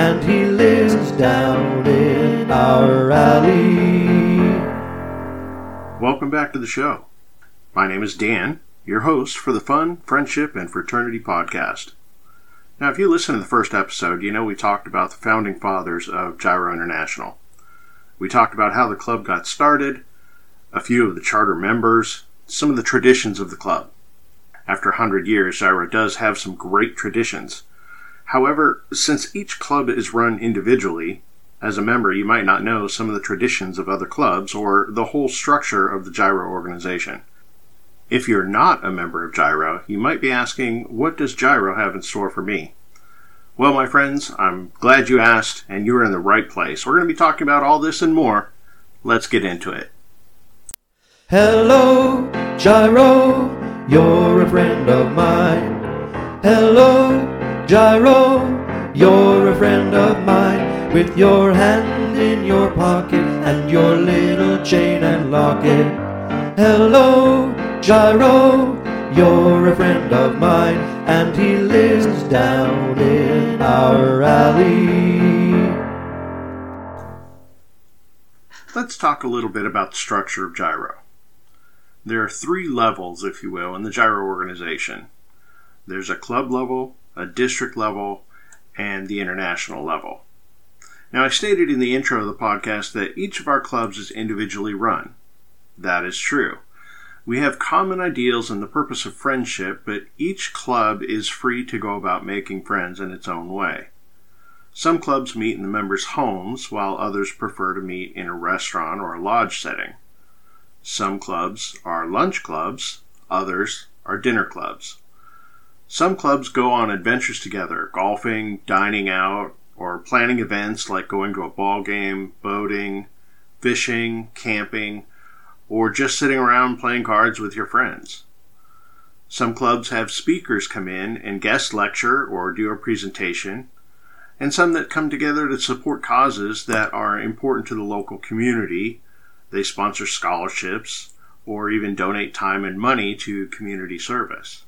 and he lives down in our alley. Welcome back to the show. My name is Dan, your host for the Fun, Friendship, and Fraternity podcast. Now, if you listen to the first episode, you know we talked about the founding fathers of Gyro International. We talked about how the club got started, a few of the charter members, some of the traditions of the club. After 100 years, Gyro does have some great traditions. However, since each club is run individually, as a member you might not know some of the traditions of other clubs or the whole structure of the Gyro organization. If you're not a member of Gyro, you might be asking, what does Gyro have in store for me? Well, my friends, I'm glad you asked, and you're in the right place. We're going to be talking about all this and more. Let's get into it. Hello, Gyro, you're a friend of mine. Hello, Gyro, you're a friend of mine. With your hand in your pocket and your little chain and locket. Hello, Gyro, you're a friend of mine, and he lives down in our alley. Let's talk a little bit about the structure of Gyro. There are three levels, if you will, in the Gyro organization. There's a club level, a district level, and the international level. Now, I stated in the intro of the podcast that each of our clubs is individually run. That is true. We have common ideals and the purpose of friendship, but each club is free to go about making friends in its own way. Some clubs meet in the members' homes, while others prefer to meet in a restaurant or a lodge setting. Some clubs are lunch clubs, others are dinner clubs. Some clubs go on adventures together, golfing, dining out, or planning events like going to a ball game, boating, fishing, camping, or just sitting around playing cards with your friends. Some clubs have speakers come in and guest lecture or do a presentation, and some that come together to support causes that are important to the local community. They sponsor scholarships or even donate time and money to community service.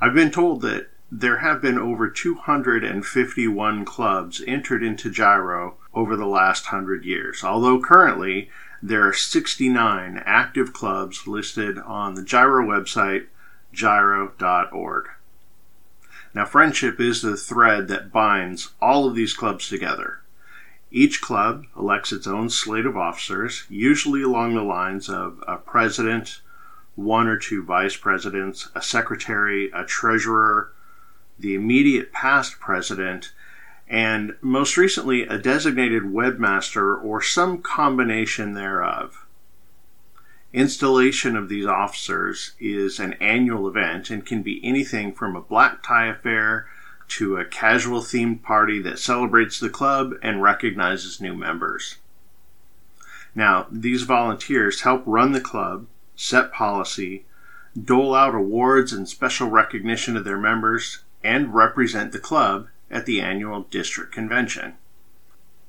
I've been told that there have been over 251 clubs entered into Gyro over the last hundred years, although currently there are 69 active clubs listed on the Gyro website, gyro.org. Now, friendship is the thread that binds all of these clubs together. Each club elects its own slate of officers, usually along the lines of a president, one or two vice presidents, a secretary, a treasurer, the immediate past president, and most recently a designated webmaster or some combination thereof. Installation of these officers is an annual event and can be anything from a black tie affair to a casual themed party that celebrates the club and recognizes new members. Now, these volunteers help run the club, set policy, dole out awards and special recognition to their members, and represent the club at the annual district convention.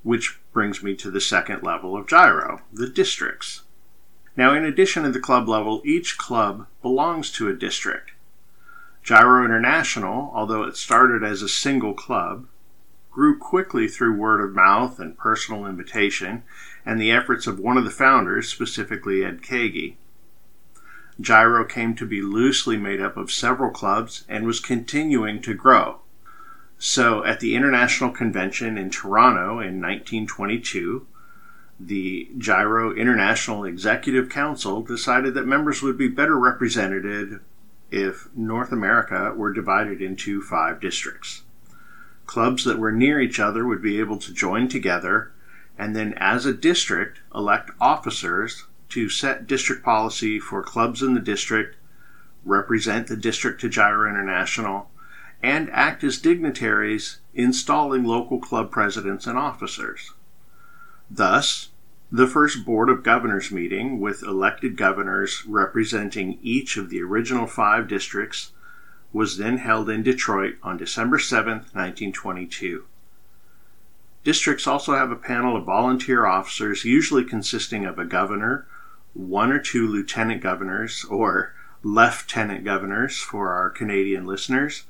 Which brings me to the second level of gyro, the districts. Now, in addition to the club level, each club belongs to a district. Gyro International, although it started as a single club, grew quickly through word of mouth and personal invitation and the efforts of one of the founders, specifically Ed Kagi. Gyro came to be loosely made up of several clubs and was continuing to grow. So, at the International Convention in Toronto in 1922, the Gyro International Executive Council decided that members would be better represented if North America were divided into five districts. Clubs that were near each other would be able to join together and then, as a district, elect officers to set district policy for clubs in the district, represent the district to Gyro International, and act as dignitaries installing local club presidents and officers. Thus, the first Board of Governors meeting, with elected governors representing each of the original five districts, was then held in Detroit on December 7, 1922. Districts also have a panel of volunteer officers, usually consisting of a governor, one or two lieutenant governors, or lieutenant governors for our Canadian listeners,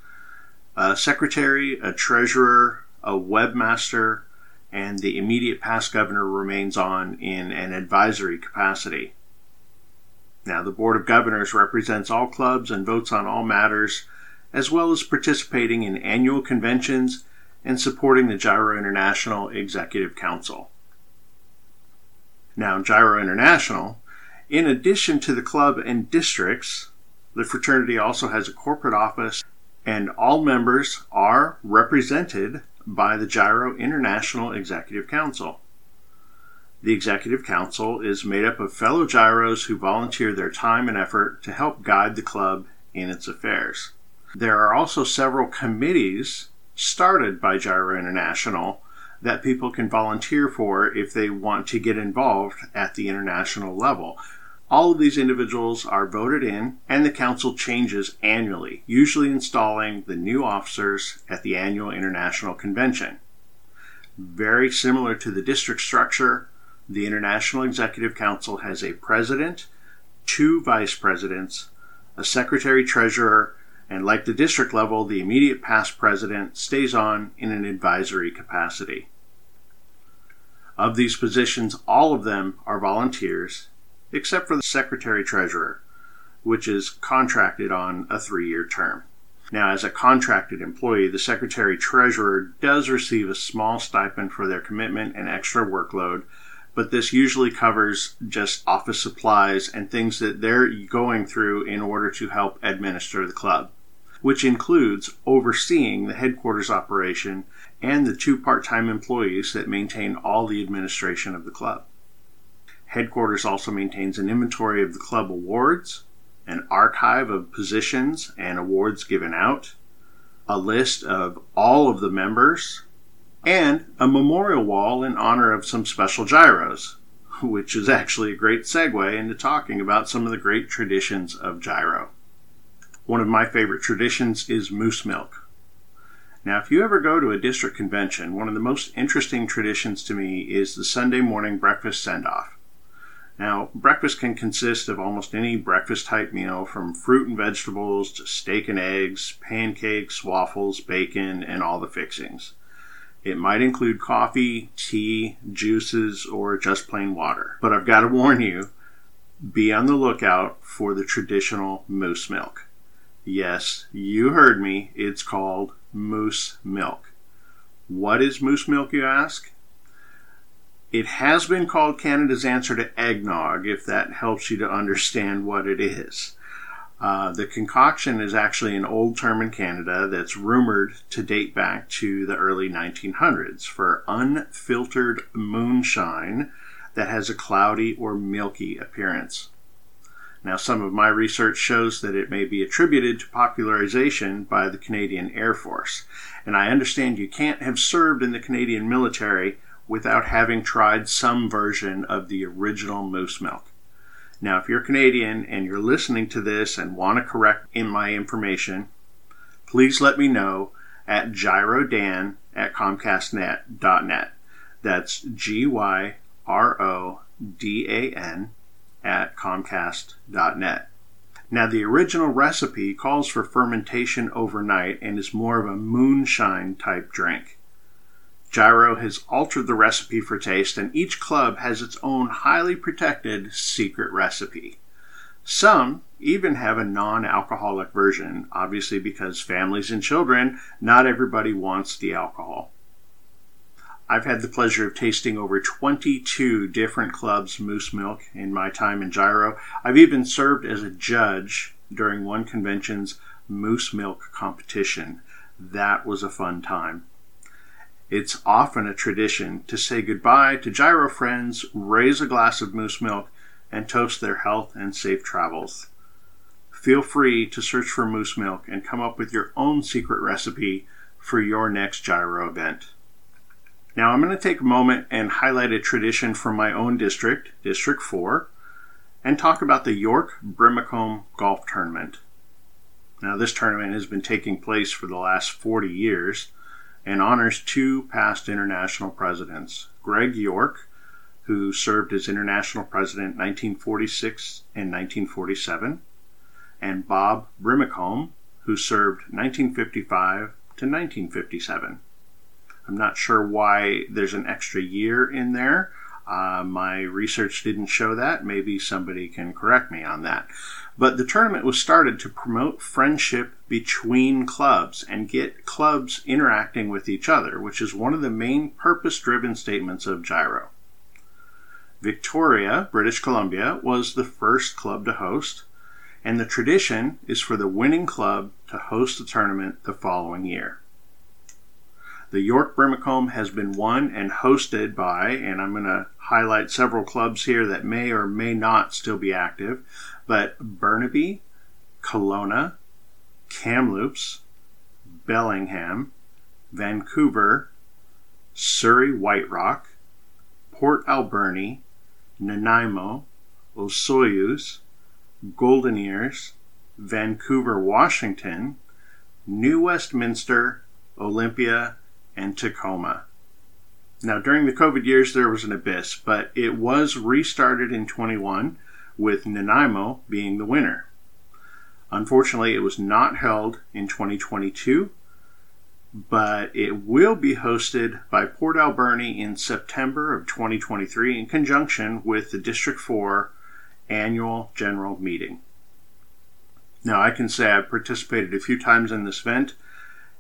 a secretary, a treasurer, a webmaster, and the immediate past governor remains on in an advisory capacity. Now, the Board of Governors represents all clubs and votes on all matters, as well as participating in annual conventions and supporting the Gyro International Executive Council. Now, Gyro International, in addition to the club and districts, the fraternity also has a corporate office, and all members are represented by the Gyro International Executive Council. The Executive Council is made up of fellow gyros who volunteer their time and effort to help guide the club in its affairs. There are also several committees started by Gyro International that people can volunteer for if they want to get involved at the international level. All of these individuals are voted in, and the council changes annually, usually installing the new officers at the annual international convention. Very similar to the district structure, the International Executive Council has a president, two vice presidents, a secretary treasurer, and like the district level, the immediate past president stays on in an advisory capacity. Of these positions, all of them are volunteers, except for the secretary treasurer, which is contracted on a three year term. Now, as a contracted employee, the secretary treasurer does receive a small stipend for their commitment and extra workload, but this usually covers just office supplies and things that they're going through in order to help administer the club which includes overseeing the headquarters operation and the two part time employees that maintain all the administration of the club. Headquarters also maintains an inventory of the club awards, an archive of positions and awards given out, a list of all of the members, and a memorial wall in honor of some special gyros, which is actually a great segue into talking about some of the great traditions of gyro. One of my favorite traditions is moose milk. Now, if you ever go to a district convention, one of the most interesting traditions to me is the Sunday morning breakfast send off. Now, breakfast can consist of almost any breakfast type meal from fruit and vegetables to steak and eggs, pancakes, waffles, bacon, and all the fixings. It might include coffee, tea, juices, or just plain water. But I've got to warn you be on the lookout for the traditional moose milk. Yes, you heard me. It's called moose milk. What is moose milk, you ask? It has been called Canada's answer to eggnog, if that helps you to understand what it is. Uh, the concoction is actually an old term in Canada that's rumored to date back to the early 1900s for unfiltered moonshine that has a cloudy or milky appearance. Now, some of my research shows that it may be attributed to popularization by the Canadian Air Force. And I understand you can't have served in the Canadian military without having tried some version of the original moose milk. Now, if you're Canadian and you're listening to this and want to correct in my information, please let me know at gyrodan at comcastnet.net. That's G Y R O D A N at comcast.net. Now, the original recipe calls for fermentation overnight and is more of a moonshine type drink. Gyro has altered the recipe for taste, and each club has its own highly protected secret recipe. Some even have a non alcoholic version, obviously, because families and children, not everybody wants the alcohol. I've had the pleasure of tasting over 22 different clubs moose milk in my time in Gyro. I've even served as a judge during one convention's moose milk competition. That was a fun time. It's often a tradition to say goodbye to Gyro friends, raise a glass of moose milk, and toast their health and safe travels. Feel free to search for moose milk and come up with your own secret recipe for your next Gyro event. Now I'm going to take a moment and highlight a tradition from my own district, District 4, and talk about the York Brimacombe Golf Tournament. Now this tournament has been taking place for the last 40 years and honors two past international presidents, Greg York, who served as international president 1946 and 1947, and Bob Brimacombe, who served 1955 to 1957. I'm not sure why there's an extra year in there. Uh, my research didn't show that. Maybe somebody can correct me on that. But the tournament was started to promote friendship between clubs and get clubs interacting with each other, which is one of the main purpose driven statements of Gyro. Victoria, British Columbia, was the first club to host, and the tradition is for the winning club to host the tournament the following year. The York Brimacombe has been won and hosted by, and I'm going to highlight several clubs here that may or may not still be active, but Burnaby, Kelowna, Kamloops, Bellingham, Vancouver, Surrey White Rock, Port Alberni, Nanaimo, Osoyoos, Golden Ears, Vancouver, Washington, New Westminster, Olympia, and Tacoma. Now, during the COVID years, there was an abyss, but it was restarted in 21 with Nanaimo being the winner. Unfortunately, it was not held in 2022, but it will be hosted by Port Alberni in September of 2023 in conjunction with the District 4 annual general meeting. Now, I can say I've participated a few times in this event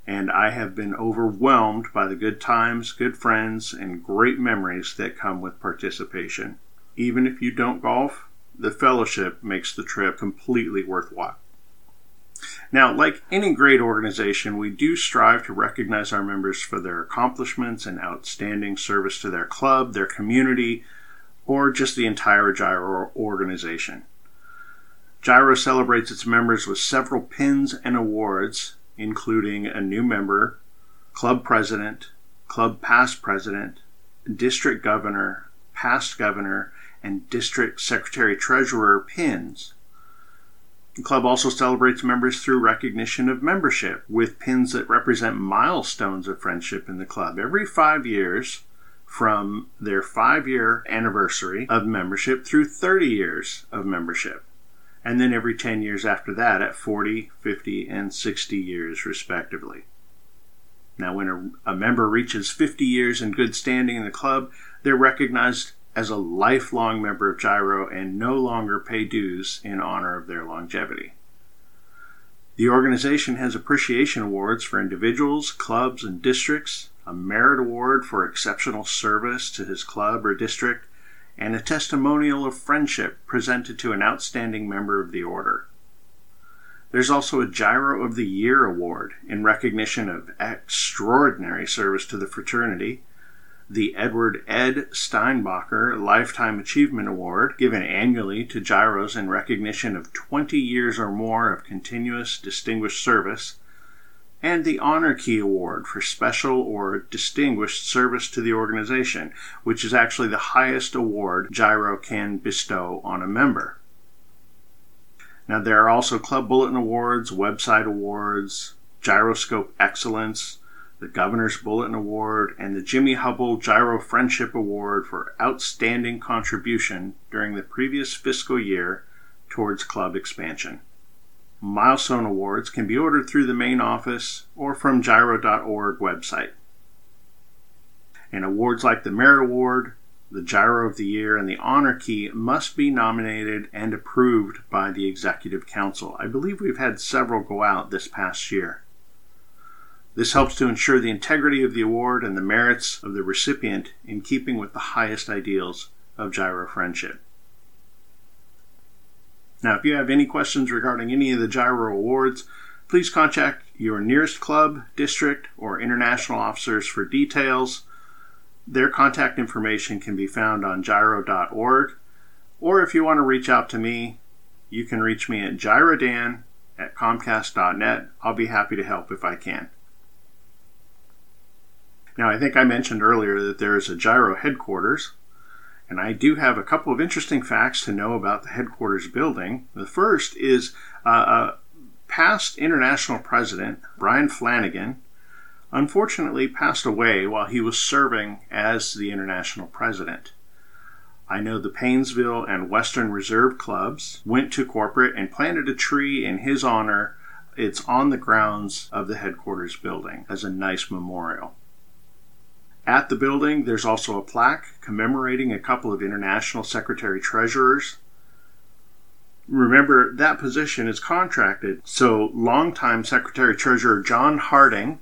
and I have been overwhelmed by the good times, good friends, and great memories that come with participation. Even if you don't golf, the fellowship makes the trip completely worthwhile. Now, like any great organization, we do strive to recognize our members for their accomplishments and outstanding service to their club, their community, or just the entire Gyro organization. Gyro celebrates its members with several pins and awards including a new member, club president, club past president, district governor, past governor, and district secretary treasurer pins. The club also celebrates members through recognition of membership with pins that represent milestones of friendship in the club. Every five years, from their five year anniversary of membership through 30 years of membership and then every 10 years after that at 40, 50, and 60 years, respectively. Now, when a, a, member reaches 50 years in good standing in the club, they're recognized as a lifelong member of Gyro and no longer pay dues in honor of their longevity. The organization has appreciation awards for individuals, clubs, and districts, a merit award for exceptional service to his club or district, and a testimonial of friendship presented to an outstanding member of the order. There's also a Gyro of the Year award in recognition of extraordinary service to the fraternity, the Edward Ed Steinbacher Lifetime Achievement Award, given annually to Gyros in recognition of 20 years or more of continuous distinguished service, and the Honor Key Award for special or distinguished service to the organization, which is actually the highest award Gyro can bestow on a member. Now, there are also Club Bulletin Awards, website awards, Gyroscope Excellence, the Governor's Bulletin Award, and the Jimmy Hubble Gyro Friendship Award for outstanding contribution during the previous fiscal year towards club expansion. Milestone awards can be ordered through the main office or from gyro.org website. And awards like the Merit Award, the Gyro of the Year, and the Honor Key must be nominated and approved by the Executive Council. I believe we've had several go out this past year. This helps to ensure the integrity of the award and the merits of the recipient in keeping with the highest ideals of gyro friendship. Now, if you have any questions regarding any of the Gyro Awards, please contact your nearest club, district, or international officers for details. Their contact information can be found on gyro.org, or if you want to reach out to me, you can reach me at gyrodan at comcast.net. I'll be happy to help if I can. Now, I think I mentioned earlier that there is a Gyro headquarters and I do have a couple of interesting facts to know about the headquarters building. The first is uh, uh, past international president Brian Flanagan unfortunately passed away while he was serving as the international president. I know the Painesville and Western Reserve clubs went to corporate and planted a tree in his honor. It's on the grounds of the headquarters building as a nice memorial. At the building, there's also a plaque commemorating a couple of international secretary treasurers. Remember, that position is contracted, so longtime Secretary Treasurer John Harding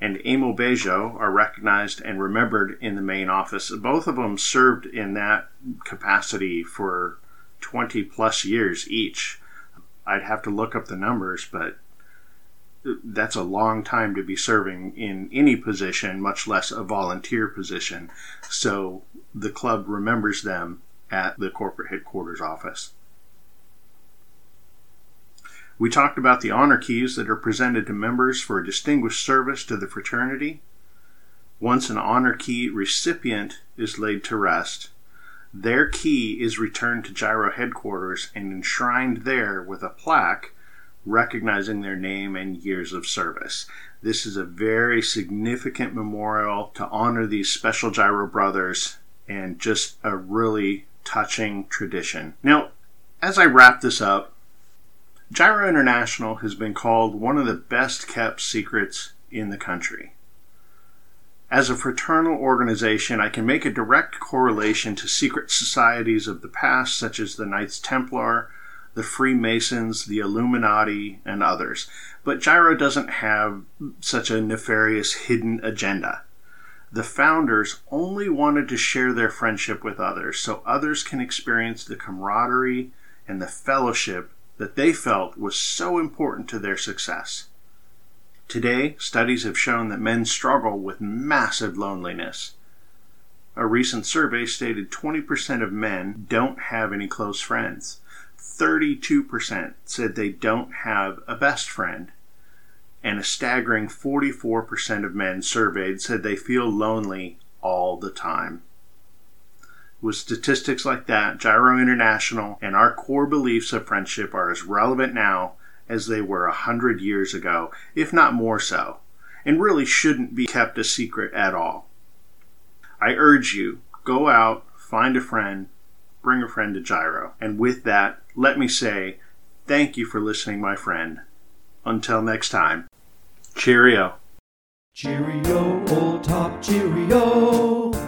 and Emil Bejo are recognized and remembered in the main office. Both of them served in that capacity for 20 plus years each. I'd have to look up the numbers, but that's a long time to be serving in any position, much less a volunteer position. So the club remembers them at the corporate headquarters office. We talked about the honor keys that are presented to members for a distinguished service to the fraternity. Once an honor key recipient is laid to rest, their key is returned to Gyro headquarters and enshrined there with a plaque recognizing their name and years of service. This is a very significant memorial to honor these special Gyro brothers and just a really touching tradition. Now, as I wrap this up, Gyro International has been called one of the best kept secrets in the country. As a fraternal organization, I can make a direct correlation to secret societies of the past, such as the Knights Templar, the Freemasons, the Illuminati, and others. But Gyro doesn't have such a nefarious hidden agenda. The founders only wanted to share their friendship with others so others can experience the camaraderie and the fellowship that they felt was so important to their success. Today, studies have shown that men struggle with massive loneliness. A recent survey stated 20% of men don't have any close friends. 32% said they don't have a best friend. And a staggering 44% of men surveyed said they feel lonely all the time. With statistics like that, Gyro International and our core beliefs of friendship are as relevant now as they were a hundred years ago, if not more so, and really shouldn't be kept a secret at all. I urge you, go out, find a friend, bring a friend to Gyro. And with that, let me say thank you for listening, my friend. Until next time, cheerio. Cheerio, old top, cheerio.